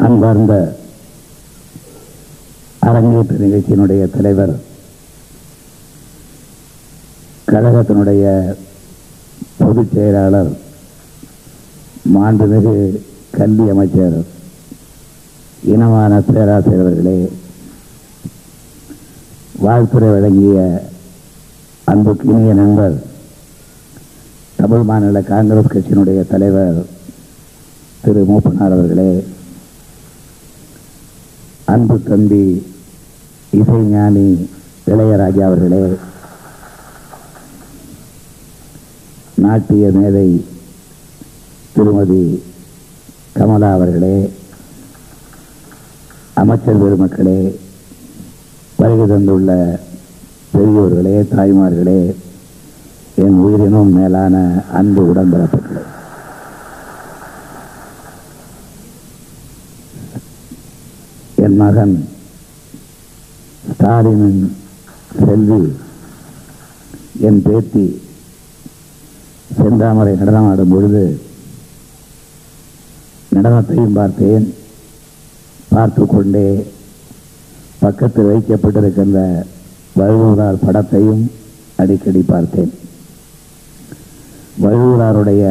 அன்பார்ந்த அரங்கேற்று நிகழ்ச்சியினுடைய தலைவர் கழகத்தினுடைய பொதுச் செயலாளர் மாண்புமிகு கல்வி அமைச்சர் இனமான பேராசிரியர்களே வாழ்த்துறை வழங்கிய அன்புக்கு இனிய நண்பர் தமிழ் மாநில காங்கிரஸ் கட்சியினுடைய தலைவர் திரு மூப்பனார் அவர்களே அன்பு தம்பி இசைஞானி இளையராஜா அவர்களே நாட்டிய மேதை திருமதி கமலா அவர்களே அமைச்சர் பெருமக்களே வருகை தந்துள்ள பெரியோர்களே தாய்மார்களே என் உயிரினும் மேலான அன்பு உடன்பிறப்புகளே. என் மகன் ஸ்டாலினின் செல்வி என் பேத்தி செந்தாமரை நடனமாடும் பொழுது நடனத்தையும் பார்த்தேன். பார்த்து கொண்டே பக்கத்தில் வைக்கப்பட்டிருக்கின்ற வழுவூரார் படத்தையும் அடிக்கடி பார்த்தேன். வழுவூராருடைய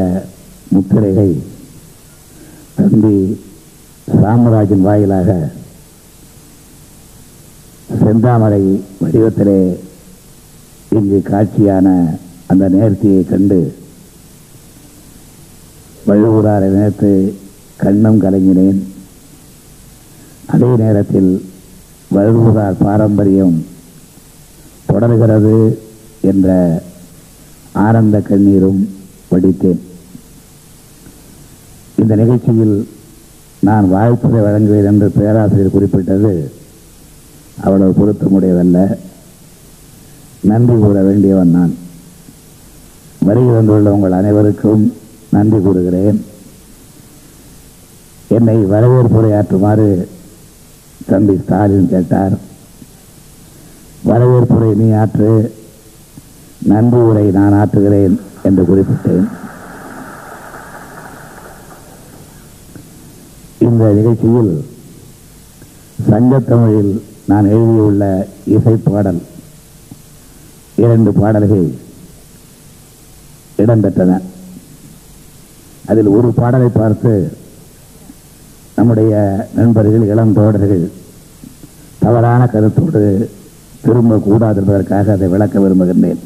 முத்திரைகள் தம்பி ராமராஜன் வாயிலாக செந்தாமரை வடிவத்திலே இங்கு காட்சியான அந்த நேர்த்தியை கண்டு வழுவூராரை நினைத்து கண்ணம் கலங்கினேன். அதே நேரத்தில் வழுவூரார் பாரம்பரியம் தொடர்கிறது என்ற ஆனந்த கண்ணீரும் வடித்தேன். இந்த நிகழ்ச்சியில் நான் வாழ்த்துறை வழங்குவேன் என்று பேராசிரியர் குறிப்பிட்டது அவ்வளவு பொருத்தமுடையதல்ல. நன்றி கூற வேண்டியவன் நான். வருகை வந்துள்ள உங்கள் அனைவருக்கும் நன்றி கூறுகிறேன். என்னை வரவேற்புரையாற்றுமாறு தம்பி ஸ்டாலின் கேட்டார். வரவேற்புரை நீ ஆற்று நன்றி உரை நான் ஆற்றுகிறேன் என்று குறிப்பிட்டேன். இந்த நிகழ்ச்சியில் சங்கத்தமிழில் நான் எழுதியுள்ள இசை பாடல் இரண்டு பாடல்கள் இடம்பெற்றன. அதில் ஒரு பாடலை பார்த்து நம்முடைய நண்பர்கள் இளம் தோழர்கள் தவறான கருத்தோடு திரும்ப கூடாது என்பதற்காக அதை விளக்க விரும்புகின்றேன்.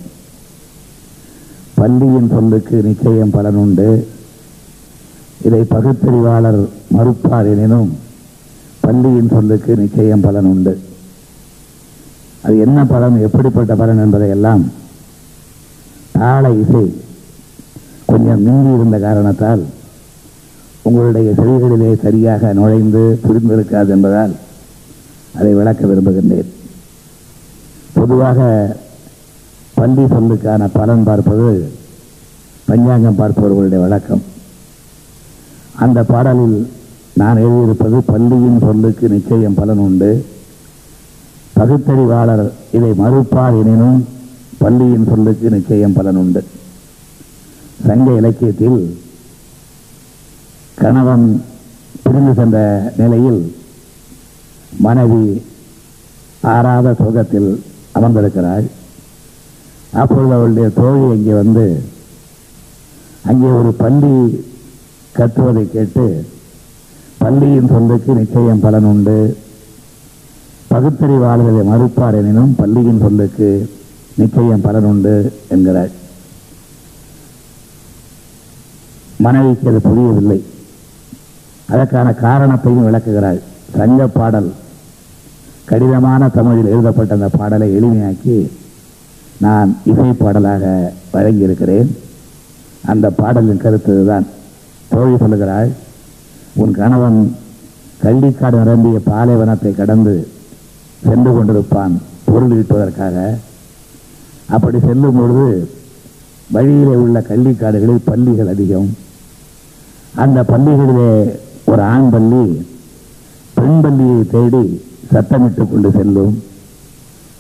பள்ளியின் சொல்லுக்கு நிச்சயம் பலனுண்டு இதை பகுத்தறிவாளர் மறுப்பார் எனினும் பள்ளியின் சொல்லுக்கு நிச்சயம் பலன் உண்டு. அது என்ன பலன் எப்படிப்பட்ட பலன் என்பதையெல்லாம் தாள இசை கொஞ்சம் நீங்கி இருந்த காரணத்தால் உங்களுடைய செவிகளிலே சரியாக நுழைந்து புரிந்திருக்காது என்பதால் அதை விளக்க விரும்புகின்றேன். பொதுவாக பள்ளி சொல்லுக்கான பலன் பார்ப்பது பஞ்சாங்கம் பார்ப்பவர்களுடைய வழக்கம். அந்த பாடலில் நான் எழுதியிருப்பது பள்ளியின் சொல்லுக்கு நிச்சயம் பலன் உண்டு. பகுத்தறிவாளர் இதை மறுப்பார் எனினும் பள்ளியின் சொல்லுக்கு நிச்சயம் பலன் உண்டு சங்க இலக்கியத்தில் கணவன் பிரிந்து சென்ற நிலையில் மனைவி ஆறாத சுகத்தில் அமர்ந்திருக்கிறாள். அப்பொழுது அவளுடைய தோழி அங்கே வந்து அங்கே ஒரு பள்ளி கத்துவதை கேட்டு பள்ளியின் சொல்லுக்கு நிச்சயம் பலன் உண்டு பகுத்தறிவாளர்களை மறுப்பார் எனினும் பள்ளியின் சொல்லுக்கு நிச்சயம் பலன் உண்டு என்கிறாள் மனைவிக்கு அது புரியவில்லை. அதற்கான காரணத்தையும் விளக்குகிறாள் சங்க பாடல் கடினமான தமிழில் எழுதப்பட்ட அந்த பாடலை எளிமையாக்கி நான் இசை பாடலாக வழங்கியிருக்கிறேன். அந்த பாடலின் கருத்து தான் தோழி சொல்லுகிறாள் உன் கணவன் கள்ளிக்காடு நிரம்பிய பாலைவனத்தை கடந்து சென்று கொண்டிருப்பான் பொருள் ஈட்டுவதற்காக அப்படி செல்லும் பொழுது வழியிலே உள்ள கள்ளிக்காடுகளில் பள்ளிகள் அதிகம். அந்த பள்ளிகளிலே ஒரு ஆண் பள்ளி பெண் பள்ளியை தேடி சத்தமிட்டு கொண்டு செல்லும்.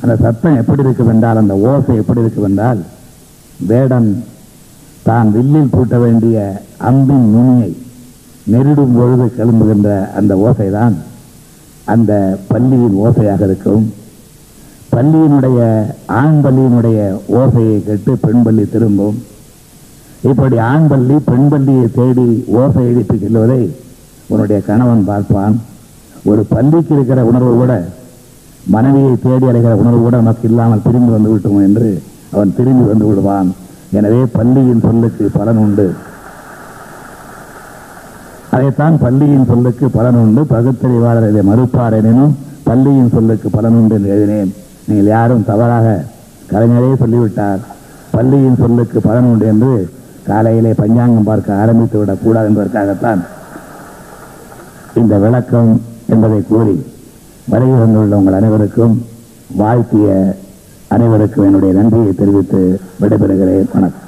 அந்த சத்தம் எப்படி இருக்கும் என்றால் அந்த ஓசை எப்படி இருக்கும் என்றால் வேடன் தான் வில்லில் பூட்ட வேண்டிய அம்பின் நுனியை நெருடும் பொழுது கிளம்புகின்ற அந்த ஓசைதான். அந்த பள்ளியின் ஓசையாக இருக்கும். பள்ளியினுடைய ஆண் பள்ளியினுடைய ஓசையை கேட்டு பெண் பள்ளி திரும்பும். இப்படி ஆண் பள்ளி பெண் பள்ளியை தேடி ஓசை எழுப்பி செல்வதை உன்னுடைய கணவன் பார்ப்பான். ஒரு பள்ளிக்கு இருக்கிற உணர்வு கூட மனைவியை தேடி அடைகிற உணர்வு கூட நமக்கு இல்லாமல் திரும்பி வந்து விட்டோம் என்று அவன் திரும்பி வந்து விடுவான். எனவே பள்ளியின் சொல்லுக்கு பலன் உண்டு. அதைத்தான் பள்ளியின் சொல்லுக்கு பலன் உண்டு. பகுத்தறிவாளர் இதை மறுப்பார் எனினும் பள்ளியின் சொல்லுக்கு பலன் உண்டு என்று எழுதினேன். நீங்கள் யாரும் தவறாக கலைஞரே சொல்லிவிட்டார். பள்ளியின் சொல்லுக்கு பலன் உண்டு என்று காலையிலே பஞ்சாங்கம் பார்க்க ஆரம்பித்து விடக்கூடாது என்பதற்காகத்தான் இந்த விளக்கம் என்பதை கூறி வருகை வந்துள்ள உங்கள் அனைவருக்கும் வாழ்த்திய அனைவருக்கும் என்னுடைய நன்றியை தெரிவித்து விடைபெறுகிறேன். வணக்கம்.